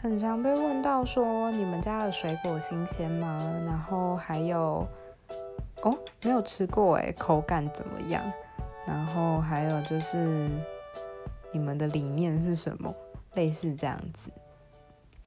很常被问到说你们家的水果新鲜吗？然后还有哦没有吃过诶口感怎么样？然后还有就是你们的理念是什么？类似这样子。